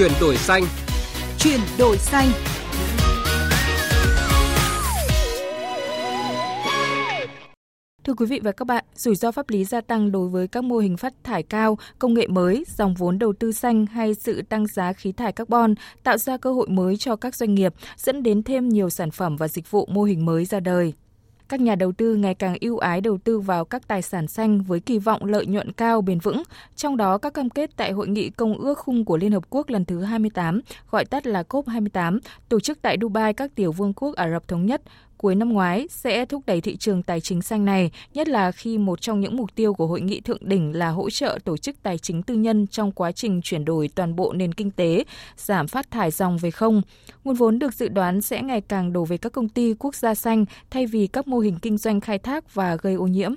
Chuyển đổi xanh. Chuyển đổi xanh. Thưa quý vị và các bạn, rủi ro pháp lý gia tăng đối với các mô hình phát thải cao, công nghệ mới, dòng vốn đầu tư xanh hay sự tăng giá khí thải carbon tạo ra cơ hội mới cho các doanh nghiệp, dẫn đến thêm nhiều sản phẩm và dịch vụ mô hình mới ra đời. Các nhà đầu tư ngày càng ưu ái đầu tư vào các tài sản xanh với kỳ vọng lợi nhuận cao bền vững, trong đó các cam kết tại Hội nghị Công ước Khung của Liên Hợp Quốc lần thứ 28, gọi tắt là COP28, tổ chức tại Dubai các tiểu vương quốc Ả Rập Thống Nhất, cuối năm ngoái sẽ thúc đẩy thị trường tài chính xanh này, nhất là khi một trong những mục tiêu của hội nghị thượng đỉnh là hỗ trợ tổ chức tài chính tư nhân trong quá trình chuyển đổi toàn bộ nền kinh tế, giảm phát thải dòng về không. Nguồn vốn được dự đoán sẽ ngày càng đổ về các công ty quốc gia xanh thay vì các mô hình kinh doanh khai thác và gây ô nhiễm.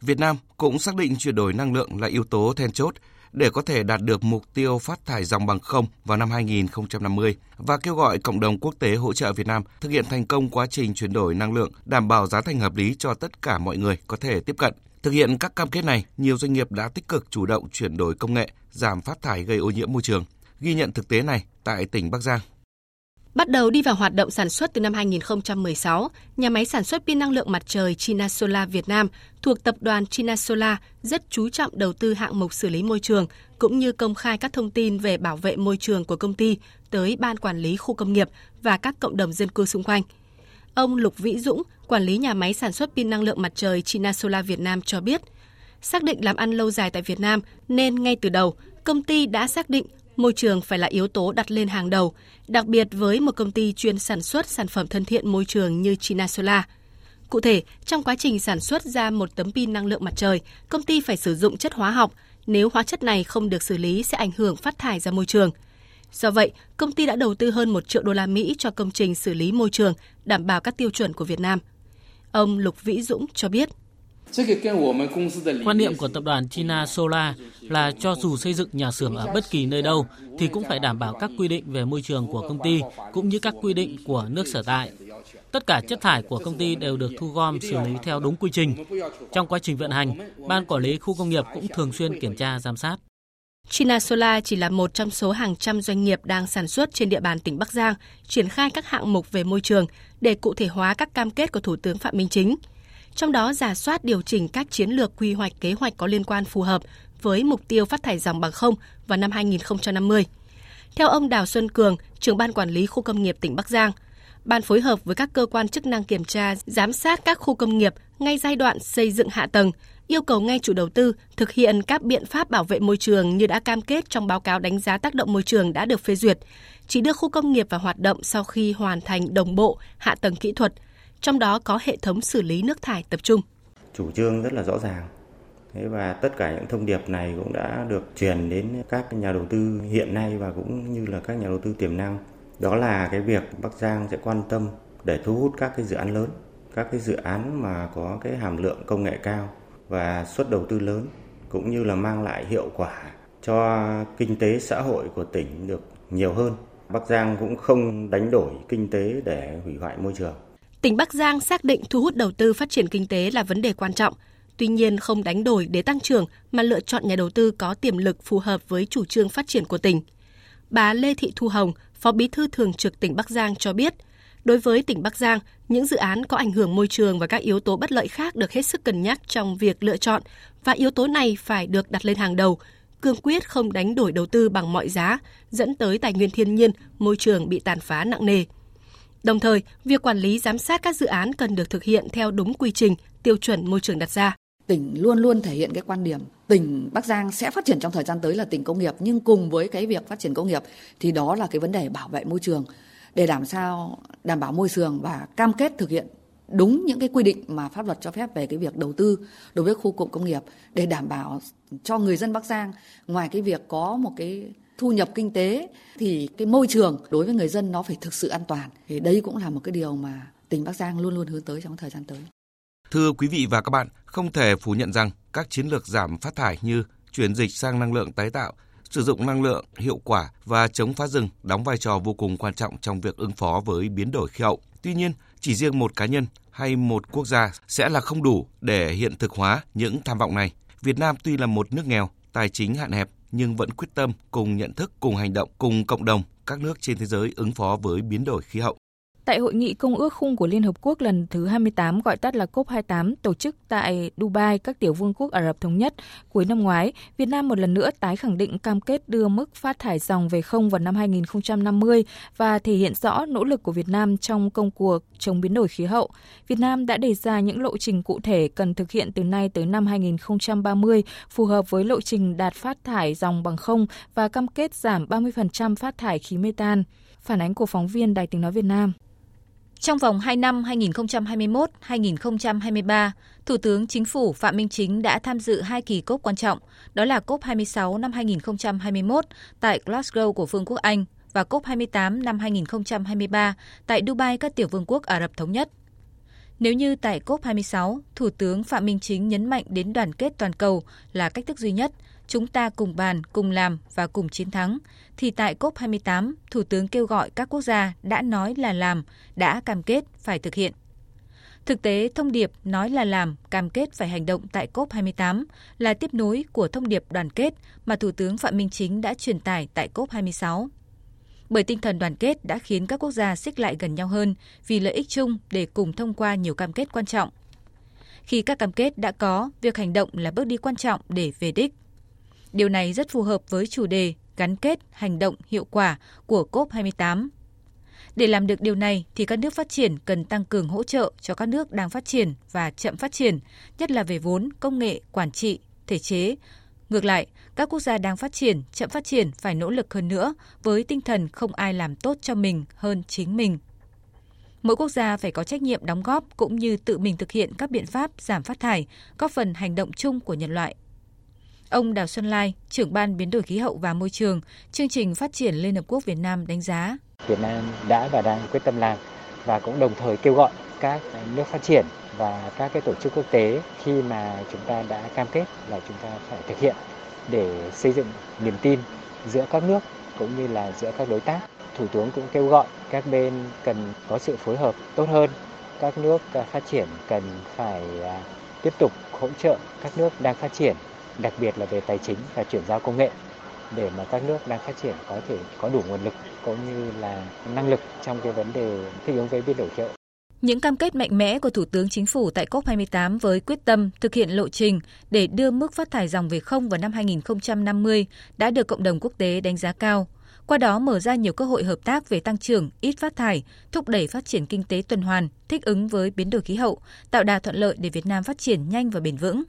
Việt Nam cũng xác định chuyển đổi năng lượng là yếu tố then chốt để có thể đạt được mục tiêu phát thải dòng bằng không vào năm 2050 và kêu gọi cộng đồng quốc tế hỗ trợ Việt Nam thực hiện thành công quá trình chuyển đổi năng lượng, đảm bảo giá thành hợp lý cho tất cả mọi người có thể tiếp cận. Thực hiện các cam kết này, nhiều doanh nghiệp đã tích cực chủ động chuyển đổi công nghệ, giảm phát thải gây ô nhiễm môi trường. Ghi nhận thực tế này tại tỉnh Bắc Giang. Bắt đầu đi vào hoạt động sản xuất từ năm 2016, nhà máy sản xuất pin năng lượng mặt trời China Solar Việt Nam thuộc tập đoàn China Solar rất chú trọng đầu tư hạng mục xử lý môi trường cũng như công khai các thông tin về bảo vệ môi trường của công ty tới ban quản lý khu công nghiệp và các cộng đồng dân cư xung quanh. Ông Lục Vĩ Dũng, quản lý nhà máy sản xuất pin năng lượng mặt trời China Solar Việt Nam cho biết, xác định làm ăn lâu dài tại Việt Nam nên ngay từ đầu, công ty đã xác định môi trường phải là yếu tố đặt lên hàng đầu, đặc biệt với một công ty chuyên sản xuất sản phẩm thân thiện môi trường như China Solar. Cụ thể, trong quá trình sản xuất ra một tấm pin năng lượng mặt trời, công ty phải sử dụng chất hóa học. Nếu hóa chất này không được xử lý sẽ ảnh hưởng phát thải ra môi trường. Do vậy, công ty đã đầu tư hơn 1 triệu đô la Mỹ cho công trình xử lý môi trường, đảm bảo các tiêu chuẩn của Việt Nam. Ông Lục Vĩ Dũng cho biết. Quan niệm của tập đoàn China Solar là cho dù xây dựng nhà xưởng ở bất kỳ nơi đâu thì cũng phải đảm bảo các quy định về môi trường của công ty cũng như các quy định của nước sở tại. Tất cả chất thải của công ty đều được thu gom xử lý theo đúng quy trình. Trong quá trình vận hành, ban quản lý khu công nghiệp cũng thường xuyên kiểm tra giám sát. China Solar chỉ là một trong số hàng trăm doanh nghiệp đang sản xuất trên địa bàn tỉnh Bắc Giang, triển khai các hạng mục về môi trường để cụ thể hóa các cam kết của Thủ tướng Phạm Minh Chính – trong đó giả soát điều chỉnh các chiến lược quy hoạch kế hoạch có liên quan phù hợp với mục tiêu phát thải dòng bằng không vào năm 2050. Theo ông Đào Xuân Cường, trưởng ban quản lý khu công nghiệp tỉnh Bắc Giang, ban phối hợp với các cơ quan chức năng kiểm tra, giám sát các khu công nghiệp ngay giai đoạn xây dựng hạ tầng, yêu cầu ngay chủ đầu tư thực hiện các biện pháp bảo vệ môi trường như đã cam kết trong báo cáo đánh giá tác động môi trường đã được phê duyệt, chỉ đưa khu công nghiệp vào hoạt động sau khi hoàn thành đồng bộ hạ tầng kỹ thuật, trong đó có hệ thống xử lý nước thải tập trung. Chủ trương rất là rõ ràng. Thế và tất cả những thông điệp này cũng đã được truyền đến các nhà đầu tư hiện nay và cũng như là các nhà đầu tư tiềm năng. Đó là cái việc Bắc Giang sẽ quan tâm để thu hút các cái dự án lớn, các cái dự án mà có cái hàm lượng công nghệ cao và suất đầu tư lớn cũng như là mang lại hiệu quả cho kinh tế xã hội của tỉnh được nhiều hơn. Bắc Giang cũng không đánh đổi kinh tế để hủy hoại môi trường. Tỉnh Bắc Giang xác định thu hút đầu tư phát triển kinh tế là vấn đề quan trọng. Tuy nhiên không đánh đổi để tăng trưởng mà lựa chọn nhà đầu tư có tiềm lực phù hợp với chủ trương phát triển của tỉnh. Bà Lê Thị Thu Hồng, Phó Bí thư Thường trực tỉnh Bắc Giang cho biết, đối với tỉnh Bắc Giang, những dự án có ảnh hưởng môi trường và các yếu tố bất lợi khác được hết sức cân nhắc trong việc lựa chọn và yếu tố này phải được đặt lên hàng đầu, cương quyết không đánh đổi đầu tư bằng mọi giá, dẫn tới tài nguyên thiên nhiên, môi trường bị tàn phá nặng nề. Đồng thời, việc quản lý giám sát các dự án cần được thực hiện theo đúng quy trình, tiêu chuẩn môi trường đặt ra. Tỉnh luôn luôn thể hiện cái quan điểm tỉnh Bắc Giang sẽ phát triển trong thời gian tới là tỉnh công nghiệp nhưng cùng với cái việc phát triển công nghiệp thì đó là cái vấn đề bảo vệ môi trường để làm sao đảm bảo môi trường và cam kết thực hiện đúng những cái quy định mà pháp luật cho phép về cái việc đầu tư đối với khu cụm công nghiệp để đảm bảo cho người dân Bắc Giang ngoài cái việc có một cái thu nhập kinh tế thì cái môi trường đối với người dân nó phải thực sự an toàn. Thì đây cũng là một cái điều mà tỉnh Bắc Giang luôn luôn hướng tới trong thời gian tới. Thưa quý vị và các bạn, không thể phủ nhận rằng các chiến lược giảm phát thải như chuyển dịch sang năng lượng tái tạo, sử dụng năng lượng hiệu quả và chống phá rừng đóng vai trò vô cùng quan trọng trong việc ứng phó với biến đổi khí hậu. Tuy nhiên, chỉ riêng một cá nhân hay một quốc gia sẽ là không đủ để hiện thực hóa những tham vọng này. Việt Nam tuy là một nước nghèo, tài chính hạn hẹp nhưng vẫn quyết tâm cùng nhận thức, cùng hành động, cùng cộng đồng các nước trên thế giới ứng phó với biến đổi khí hậu. Tại hội nghị công ước khung của Liên Hợp Quốc lần thứ 28 gọi tắt là COP28 tổ chức tại Dubai, các tiểu vương quốc Ả Rập Thống Nhất cuối năm ngoái, Việt Nam một lần nữa tái khẳng định cam kết đưa mức phát thải dòng về không vào năm 2050 và thể hiện rõ nỗ lực của Việt Nam trong công cuộc chống biến đổi khí hậu. Việt Nam đã đề ra những lộ trình cụ thể cần thực hiện từ nay tới năm 2030 phù hợp với lộ trình đạt phát thải dòng bằng không và cam kết giảm 30% phát thải khí metan. Phản ánh của phóng viên Đài Tiếng Nói Việt Nam. Trong vòng 2 năm 2021-2023, Thủ tướng Chính phủ Phạm Minh Chính đã tham dự hai kỳ COP quan trọng, đó là COP 26 năm 2021 tại Glasgow của Vương quốc Anh và COP 28 năm 2023 tại Dubai các tiểu vương quốc Ả Rập Thống Nhất. Nếu như tại COP26, Thủ tướng Phạm Minh Chính nhấn mạnh đến đoàn kết toàn cầu là cách thức duy nhất, chúng ta cùng bàn, cùng làm và cùng chiến thắng, thì tại COP28, Thủ tướng kêu gọi các quốc gia đã nói là làm, đã cam kết phải thực hiện. Thực tế, thông điệp nói là làm, cam kết phải hành động tại COP28 là tiếp nối của thông điệp đoàn kết mà Thủ tướng Phạm Minh Chính đã truyền tải tại COP26. Bởi tinh thần đoàn kết đã khiến các quốc gia xích lại gần nhau hơn vì lợi ích chung để cùng thông qua nhiều cam kết quan trọng. Khi các cam kết đã có, việc hành động là bước đi quan trọng để về đích. Điều này rất phù hợp với chủ đề gắn kết hành động hiệu quả của COP28. Để làm được điều này thì các nước phát triển cần tăng cường hỗ trợ cho các nước đang phát triển và chậm phát triển, nhất là về vốn, công nghệ, quản trị, thể chế. Ngược lại, các quốc gia đang phát triển, chậm phát triển phải nỗ lực hơn nữa với tinh thần không ai làm tốt cho mình hơn chính mình. Mỗi quốc gia phải có trách nhiệm đóng góp cũng như tự mình thực hiện các biện pháp giảm phát thải, góp phần hành động chung của nhân loại. Ông Đào Xuân Lai, trưởng ban biến đổi khí hậu và môi trường, chương trình phát triển Liên Hợp Quốc Việt Nam đánh giá. Việt Nam đã và đang quyết tâm làm và cũng đồng thời kêu gọi các nước phát triển và các cái tổ chức quốc tế khi mà chúng ta đã cam kết là chúng ta phải thực hiện để xây dựng niềm tin giữa các nước cũng như là giữa các đối tác. Thủ tướng cũng kêu gọi các bên cần có sự phối hợp tốt hơn. Các nước phát triển cần phải à, tiếp tục hỗ trợ các nước đang phát triển đặc biệt là về tài chính và chuyển giao công nghệ để mà các nước đang phát triển có thể có đủ nguồn lực cũng như là năng lực trong cái vấn đề thích ứng với biến đổi khí hậu. Những cam kết mạnh mẽ của Thủ tướng Chính phủ tại COP28 với quyết tâm thực hiện lộ trình để đưa mức phát thải dòng về không vào năm 2050 đã được cộng đồng quốc tế đánh giá cao. Qua đó mở ra nhiều cơ hội hợp tác về tăng trưởng, ít phát thải, thúc đẩy phát triển kinh tế tuần hoàn, thích ứng với biến đổi khí hậu, tạo đà thuận lợi để Việt Nam phát triển nhanh và bền vững.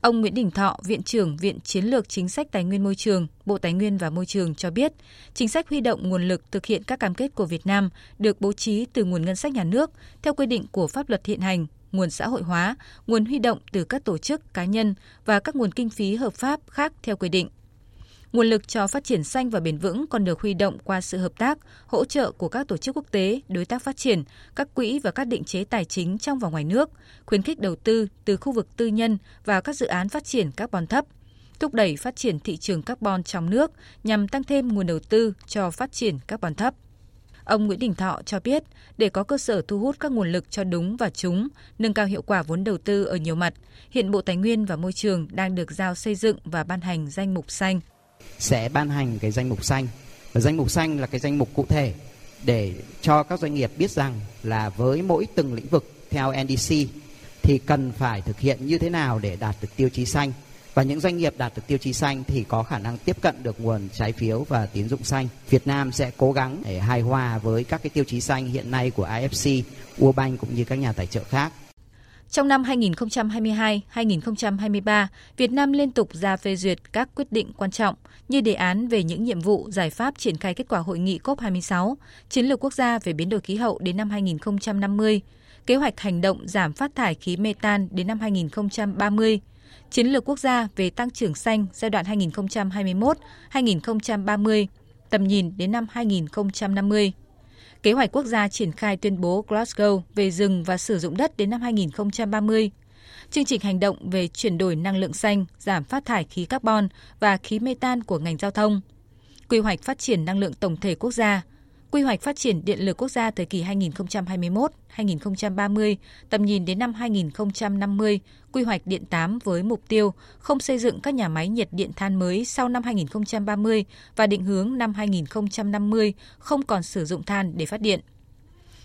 Ông Nguyễn Đình Thọ, Viện trưởng Viện Chiến lược Chính sách Tài nguyên Môi trường, Bộ Tài nguyên và Môi trường cho biết, chính sách huy động nguồn lực thực hiện các cam kết của Việt Nam được bố trí từ nguồn ngân sách nhà nước theo quy định của pháp luật hiện hành, nguồn xã hội hóa, nguồn huy động từ các tổ chức, cá nhân và các nguồn kinh phí hợp pháp khác theo quy định. Nguồn lực cho phát triển xanh và bền vững còn được huy động qua sự hợp tác, hỗ trợ của các tổ chức quốc tế, đối tác phát triển, các quỹ và các định chế tài chính trong và ngoài nước, khuyến khích đầu tư từ khu vực tư nhân vào các dự án phát triển carbon thấp, thúc đẩy phát triển thị trường carbon trong nước nhằm tăng thêm nguồn đầu tư cho phát triển carbon thấp. Ông Nguyễn Đình Thọ cho biết, để có cơ sở thu hút các nguồn lực cho đúng và chúng, nâng cao hiệu quả vốn đầu tư ở nhiều mặt, hiện Bộ Tài nguyên và Môi trường đang được giao xây dựng và ban hành danh mục xanh sẽ ban hành cái danh mục xanh và danh mục xanh là cái danh mục cụ thể để cho các doanh nghiệp biết rằng là với mỗi từng lĩnh vực theo NDC thì cần phải thực hiện như thế nào để đạt được tiêu chí xanh và những doanh nghiệp đạt được tiêu chí xanh thì có khả năng tiếp cận được nguồn trái phiếu và tín dụng xanh. Việt Nam sẽ cố gắng để hài hòa với các cái tiêu chí xanh hiện nay của IFC, World Bank cũng như các nhà tài trợ khác. Trong năm 2022-2023, Việt Nam liên tục ra phê duyệt các quyết định quan trọng như đề án về những nhiệm vụ giải pháp triển khai kết quả hội nghị COP26, chiến lược quốc gia về biến đổi khí hậu đến năm 2050, kế hoạch hành động giảm phát thải khí mê tan đến năm 2030, chiến lược quốc gia về tăng trưởng xanh giai đoạn 2021-2030, tầm nhìn đến năm 2050 kế hoạch quốc gia triển khai tuyên bố Glasgow về rừng và sử dụng đất đến năm 2030, chương trình hành động về chuyển đổi năng lượng xanh, giảm phát thải khí carbon và khí mê tan của ngành giao thông, quy hoạch phát triển năng lượng tổng thể quốc gia, quy hoạch phát triển điện lực quốc gia thời kỳ 2021-2030, tầm nhìn đến năm 2050, quy hoạch điện 8 với mục tiêu không xây dựng các nhà máy nhiệt điện than mới sau năm 2030 và định hướng năm 2050 không còn sử dụng than để phát điện.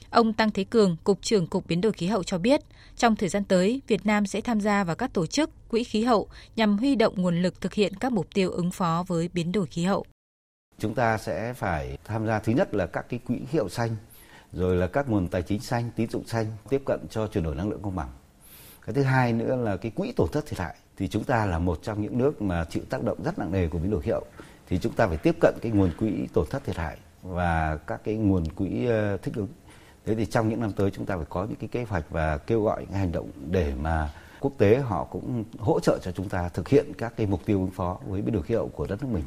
Ông Tăng Thế Cường, Cục trưởng Cục Biến đổi Khí hậu cho biết, trong thời gian tới, Việt Nam sẽ tham gia vào các tổ chức, quỹ khí hậu nhằm huy động nguồn lực thực hiện các mục tiêu ứng phó với biến đổi khí hậu. Chúng ta sẽ phải tham gia thứ nhất là các cái quỹ hiệu xanh, rồi là các nguồn tài chính xanh, tín dụng xanh tiếp cận cho chuyển đổi năng lượng công bằng. Cái thứ hai nữa là cái quỹ tổn thất thiệt hại thì chúng ta là một trong những nước mà chịu tác động rất nặng nề của biến đổi khí hậu thì chúng ta phải tiếp cận cái nguồn quỹ tổn thất thiệt hại và các cái nguồn quỹ ờ, thích ứng thế thì trong những năm tới chúng ta phải có những cái kế hoạch và kêu gọi những hành động để mà quốc tế họ cũng hỗ trợ cho chúng ta thực hiện các cái mục tiêu ứng phó với biến đổi khí hậu của đất nước mình.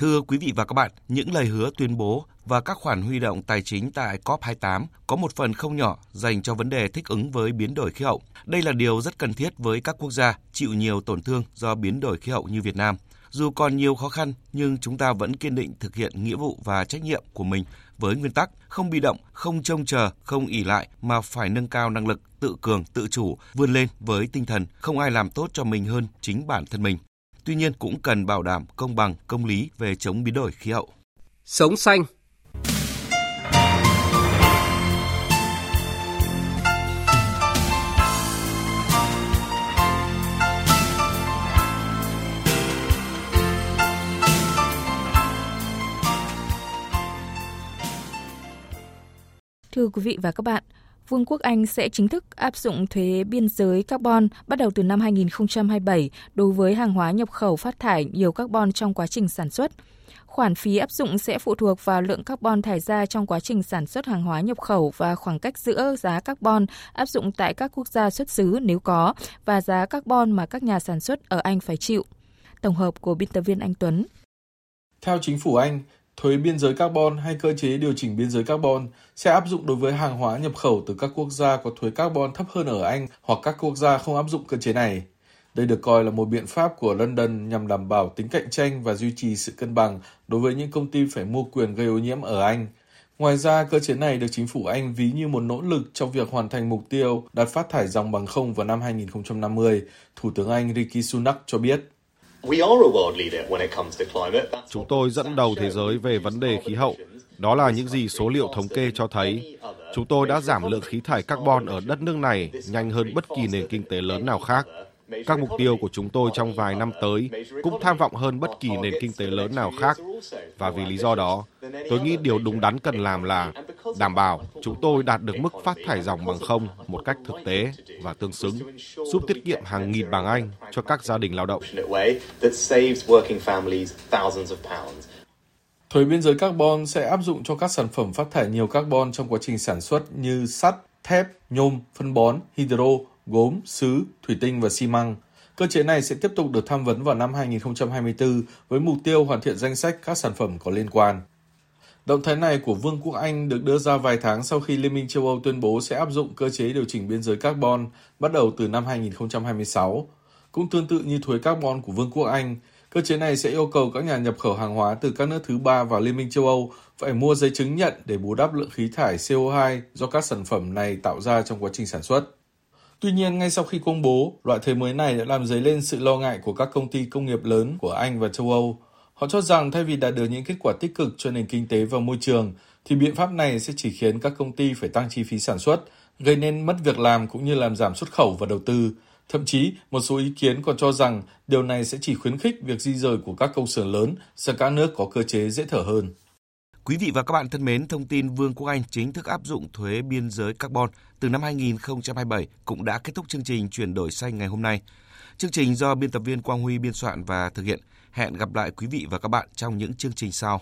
Thưa quý vị và các bạn, những lời hứa tuyên bố và các khoản huy động tài chính tại COP28 có một phần không nhỏ dành cho vấn đề thích ứng với biến đổi khí hậu. Đây là điều rất cần thiết với các quốc gia chịu nhiều tổn thương do biến đổi khí hậu như Việt Nam. Dù còn nhiều khó khăn, nhưng chúng ta vẫn kiên định thực hiện nghĩa vụ và trách nhiệm của mình với nguyên tắc không bị động, không trông chờ, không ỉ lại mà phải nâng cao năng lực, tự cường, tự chủ, vươn lên với tinh thần không ai làm tốt cho mình hơn chính bản thân mình. Tuy nhiên cũng cần bảo đảm công bằng, công lý về chống biến đổi khí hậu. Sống xanh Thưa quý vị và các bạn, Vương quốc Anh sẽ chính thức áp dụng thuế biên giới carbon bắt đầu từ năm 2027 đối với hàng hóa nhập khẩu phát thải nhiều carbon trong quá trình sản xuất. Khoản phí áp dụng sẽ phụ thuộc vào lượng carbon thải ra trong quá trình sản xuất hàng hóa nhập khẩu và khoảng cách giữa giá carbon áp dụng tại các quốc gia xuất xứ nếu có và giá carbon mà các nhà sản xuất ở Anh phải chịu. Tổng hợp của biên tập viên Anh Tuấn. Theo chính phủ Anh, thuế biên giới carbon hay cơ chế điều chỉnh biên giới carbon sẽ áp dụng đối với hàng hóa nhập khẩu từ các quốc gia có thuế carbon thấp hơn ở Anh hoặc các quốc gia không áp dụng cơ chế này. Đây được coi là một biện pháp của London nhằm đảm bảo tính cạnh tranh và duy trì sự cân bằng đối với những công ty phải mua quyền gây ô nhiễm ở Anh. Ngoài ra, cơ chế này được chính phủ Anh ví như một nỗ lực trong việc hoàn thành mục tiêu đạt phát thải dòng bằng không vào năm 2050, Thủ tướng Anh Rishi Sunak cho biết. Chúng tôi dẫn đầu thế giới về vấn đề khí hậu. Đó là những gì số liệu thống kê cho thấy. Chúng tôi đã giảm lượng khí thải carbon ở đất nước này nhanh hơn bất kỳ nền kinh tế lớn nào khác. Các mục tiêu của chúng tôi trong vài năm tới cũng tham vọng hơn bất kỳ nền kinh tế lớn nào khác. Và vì lý do đó, tôi nghĩ điều đúng đắn cần làm là đảm bảo chúng tôi đạt được mức phát thải dòng bằng không một cách thực tế và tương xứng, giúp tiết kiệm hàng nghìn bảng Anh cho các gia đình lao động. Thuế biên giới carbon sẽ áp dụng cho các sản phẩm phát thải nhiều carbon trong quá trình sản xuất như sắt, thép, nhôm, phân bón, hydro, gốm, sứ, thủy tinh và xi măng. Cơ chế này sẽ tiếp tục được tham vấn vào năm 2024 với mục tiêu hoàn thiện danh sách các sản phẩm có liên quan. Động thái này của Vương quốc Anh được đưa ra vài tháng sau khi Liên minh châu Âu tuyên bố sẽ áp dụng cơ chế điều chỉnh biên giới carbon bắt đầu từ năm 2026. Cũng tương tự như thuế carbon của Vương quốc Anh, cơ chế này sẽ yêu cầu các nhà nhập khẩu hàng hóa từ các nước thứ ba vào Liên minh châu Âu phải mua giấy chứng nhận để bù đắp lượng khí thải CO2 do các sản phẩm này tạo ra trong quá trình sản xuất. Tuy nhiên, ngay sau khi công bố, loại thuế mới này đã làm dấy lên sự lo ngại của các công ty công nghiệp lớn của Anh và châu Âu. Họ cho rằng thay vì đạt được những kết quả tích cực cho nền kinh tế và môi trường, thì biện pháp này sẽ chỉ khiến các công ty phải tăng chi phí sản xuất, gây nên mất việc làm cũng như làm giảm xuất khẩu và đầu tư. Thậm chí, một số ý kiến còn cho rằng điều này sẽ chỉ khuyến khích việc di rời của các công xưởng lớn sang các nước có cơ chế dễ thở hơn. Quý vị và các bạn thân mến, thông tin Vương quốc Anh chính thức áp dụng thuế biên giới carbon từ năm 2027 cũng đã kết thúc chương trình chuyển đổi xanh ngày hôm nay. Chương trình do biên tập viên Quang Huy biên soạn và thực hiện. Hẹn gặp lại quý vị và các bạn trong những chương trình sau.